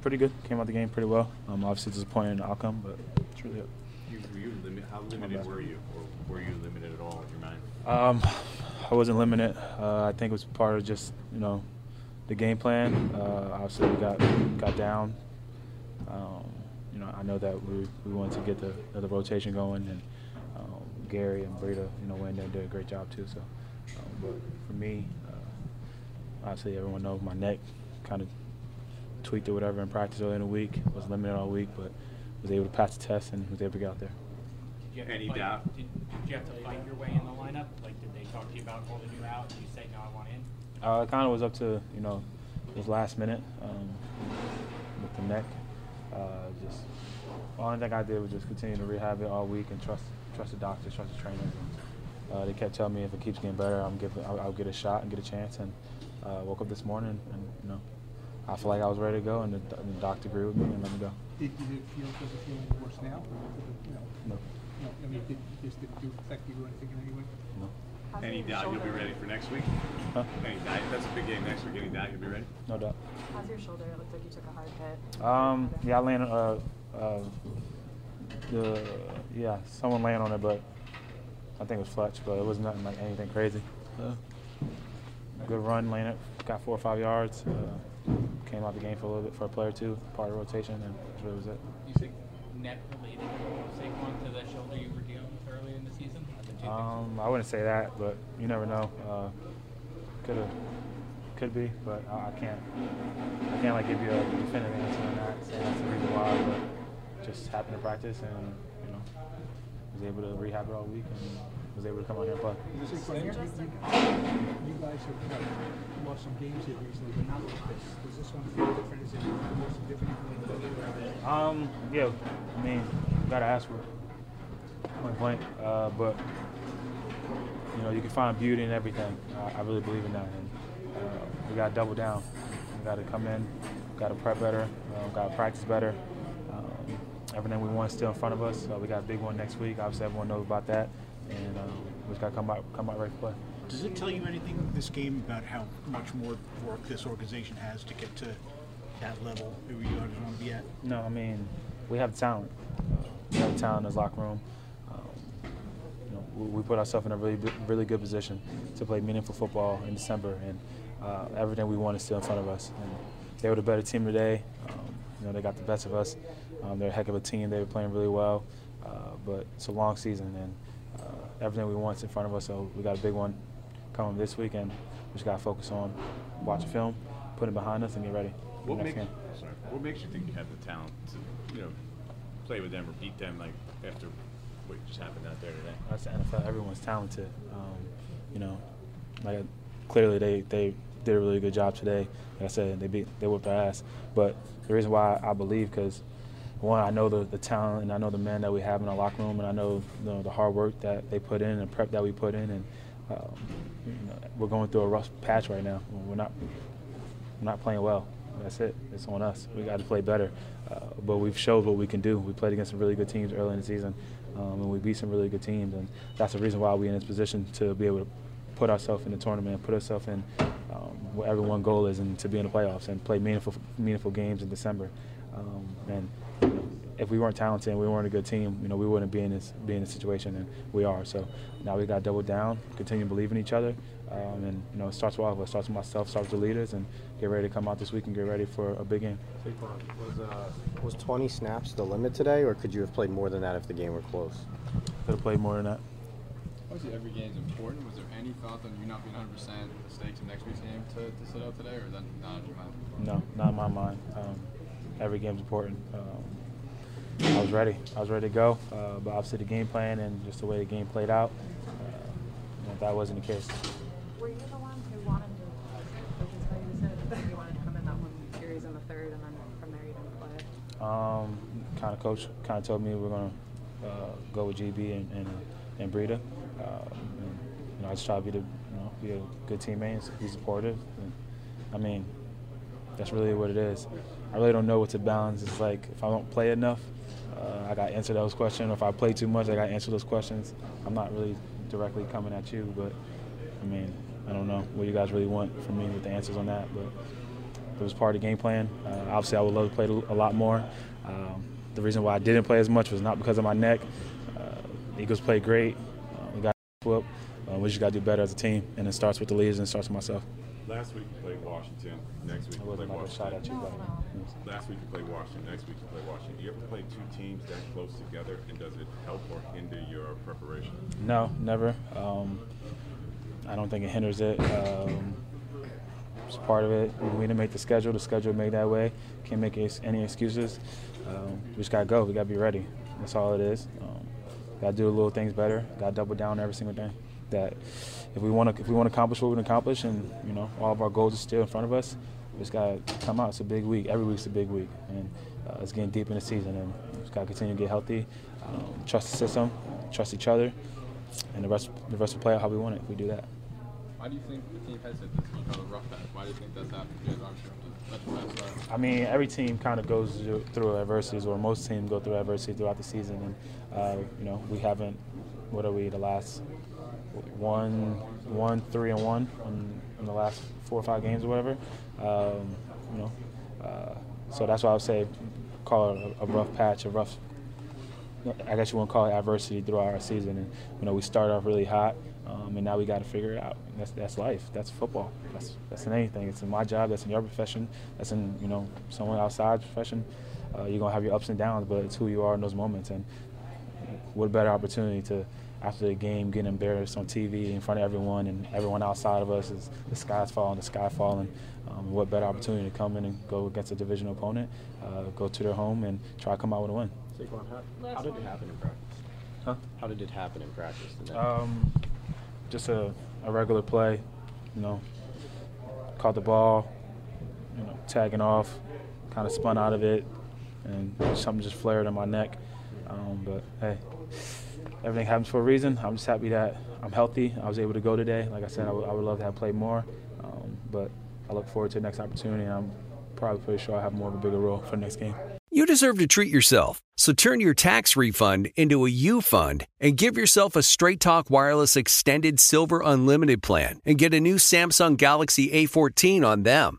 pretty good. Came out the game pretty well. Um, obviously disappointed in the outcome, but it's really. You, were you limit, how limited were you, or were you limited at all in your mind? Um, I wasn't limited. Uh, I think it was part of just you know the game plan. Uh, obviously, we got got down. Um, you know, I know that we we wanted to get the the rotation going, and um, Gary and Breida, you know, went there and did a great job too. So, um, but for me, uh, obviously, everyone knows my neck kind of tweaked or whatever in practice early in the week. Was limited all week, but was able to pass the test and was able to get out there. Did you have Any fight- doubt? Did, did you have to fight your way in the lineup? Like, did they talk to you about holding you out? Did you say, no, I want in? Uh, it kind of was up to you know, it was last minute um, with the neck. Uh, just the only thing I did was just continue to rehab it all week and trust trust the doctors, trust the trainers. Uh, they kept telling me if it keeps getting better, I'm give, I'll, I'll get a shot and get a chance. And uh, woke up this morning and you know, I feel like I was ready to go, and the, and the doctor agreed with me and let me go. Did, did it feel, does it feel any worse now? Or you know, No, no, I mean, did, this, did it affect you or anything in any way? no. Any doubt you'll be ready for next week? Huh? Any doubt? That's a big game next week. Any doubt you'll be ready? No doubt. How's your shoulder? It looked like you took a hard hit. Um, yeah, I landed. Uh, uh, the yeah, someone landed on it, but I think it was Fletch, but it wasn't nothing like anything crazy. Uh, good run, landed, got four or five yards. Uh, came out the game for a little bit for a player two, part of rotation, and that's really was it. You think net related, Saquon, to the shoulder you were dealing with early in the season? Um, I wouldn't say that, but you never know. Uh, could have, could be, but I, I can't. I can't like give you a definitive answer on that. Say that's the reason why, but just happened to practice and you know was able to rehab it all week and was able to come out here and play. Does it, you, you, you guys have uh, lost some games here recently, but not like this. Does this one feel different? Is it more significant than the other? Um, yeah, I mean, gotta ask for point blank, uh, but you know you can find beauty in everything. I, I really believe in that, and uh, we gotta double down. We gotta come in, we gotta prep better, uh, gotta practice better. Um, everything we want is still in front of us. Uh, we got a big one next week. Obviously, everyone knows about that, and um, we just gotta come out, come out ready to play. Does it tell you anything, this game, about how much more work this organization has to get to that level that you guys want to be at? No, I mean, we have talent. Uh, we have talent in this locker room. Um, you know, we, we put ourselves in a really, really good position to play meaningful football in December, and uh, everything we want is still in front of us. And they were the better team today. Um, you know, they got the best of us. Um, they're a heck of a team. They were playing really well, uh, but it's a long season, and everything we want is in front of us. So we got a big one coming this weekend. We just got to focus on watching film, put it behind us, and get ready. What makes, game. sorry, what makes you think you have the talent to, you know, play with them or beat them like after what just happened out there today? That's the NFL. Everyone's talented. Um, you know, like clearly they, they did a really good job today. Like I said, they beat they whipped our ass. But the reason why I believe because one, I know the, the talent and I know the men that we have in our locker room and I know the hard work that they put in and prep that we put in and um, you know, we're going through a rough patch right now. We're not we're not playing well. That's it. It's on us. We got to play better. Uh, but we've showed what we can do. We played against some really good teams early in the season, um, and we beat some really good teams. And that's the reason why we're in this position to be able to put ourselves in the tournament, put ourselves in um, what everyone's goal is, and to be in the playoffs and play meaningful, meaningful games in December. Um, and you know, if we weren't talented and we weren't a good team, you know, we wouldn't be in this be in this situation, and we are. So now we got to double down, continue to believe in each other, um, and you know, it starts with all of us. Starts with myself, starts with the leaders, and get ready to come out this week and get ready for a big game. Was, uh, was 20 snaps the limit today, or could you have played more than that if the game were close? Could have played more than that. Obviously, every game is important. Was there any thought on you not being 100 percent the stakes in next week's game to, to sit out today, or is that not in your mind? No, not in my mind. Um, every game's important. Um, I was ready. I was ready to go, uh, but obviously the game plan and just the way the game played out, uh, that wasn't the case. Were you the one who wanted to, like you said, you wanted to come in that one series in the third, and then from there you didn't play? Um, kind of coach kind of told me we're gonna uh, go with GB and and, and Breida. Um, and, you know, I just try to be the you know be a good teammate, and be supportive. And, I mean, that's really what it is. I really don't know what to balance. It's like if I don't play enough, uh, I got to answer those questions. If I play too much, I got to answer those questions. I'm not really directly coming at you, but I mean, I don't know what you guys really want from me with the answers on that, but it was part of the game plan. Uh, obviously, I would love to play a lot more. Um, the reason why I didn't play as much was not because of my neck. Uh, Eagles played great. Uh, we got whoop. Uh, we just got to do better as a team, and it starts with the leaders and it starts with myself. Last week you played Washington. Next week you play like a shot Washington. at you, but Last week you played Washington. Next week you play Washington. Do You ever play two teams that close together, and does it help or hinder your preparation? No, never. Um, I don't think it hinders it. Um, it's part of it. We didn't make the schedule. The schedule made that way. Can't make any excuses. Um, we just gotta go. We gotta be ready. That's all it is. Um, gotta do the little things better. Gotta double down every single day. That if we want to, if we want to accomplish what we want to accomplish, and you know all of our goals are still in front of us, we just gotta come out. It's a big week. Every week's a big week, and uh, it's getting deep in the season, and we just gotta continue to get healthy. Um, trust the system, trust each other, and the rest the rest will play out how we want it if we do that. Why do you think the team has hit this kind of rough patch? Why do you think that's happened? You guys obviously have the best. I mean, every team kind of goes through- through adversities, or most teams go through adversity throughout the season, and uh, you know we haven't. What are we? The last one, one, three, and one in, in the last four or five games or whatever. Um, you know, uh, so that's why I would say call it a, a rough patch, a rough. I guess you want to call it adversity throughout our season, and you know we started off really hot, um, and now we got to figure it out. And that's that's life. That's football. That's that's in anything. It's in my job. That's in your profession. That's in you know someone outside's profession. Uh, you're gonna have your ups and downs, but it's who you are in those moments. And what better opportunity to after the game getting embarrassed on TV in front of everyone and everyone outside of us is the sky's falling, the sky falling. Um, what better opportunity to come in and go against a divisional opponent, uh, go to their home and try to come out with a win. Saquon, how, how did it happen in practice? Huh? How did it happen in practice today? Um, just a, a regular play, you know, caught the ball, you know, tagging off, kind of spun out of it, and something just flared on my neck. Um, but hey, everything happens for a reason. I'm just happy that I'm healthy. I was able to go today. Like I said, I would- love to have played more, um, but I look forward to the next opportunity. I'm probably pretty sure I have more of a bigger role for the next game. You deserve to treat yourself. So turn your tax refund into a U fund and give yourself a Straight Talk Wireless Extended Silver Unlimited plan and get a new Samsung Galaxy A14 on them.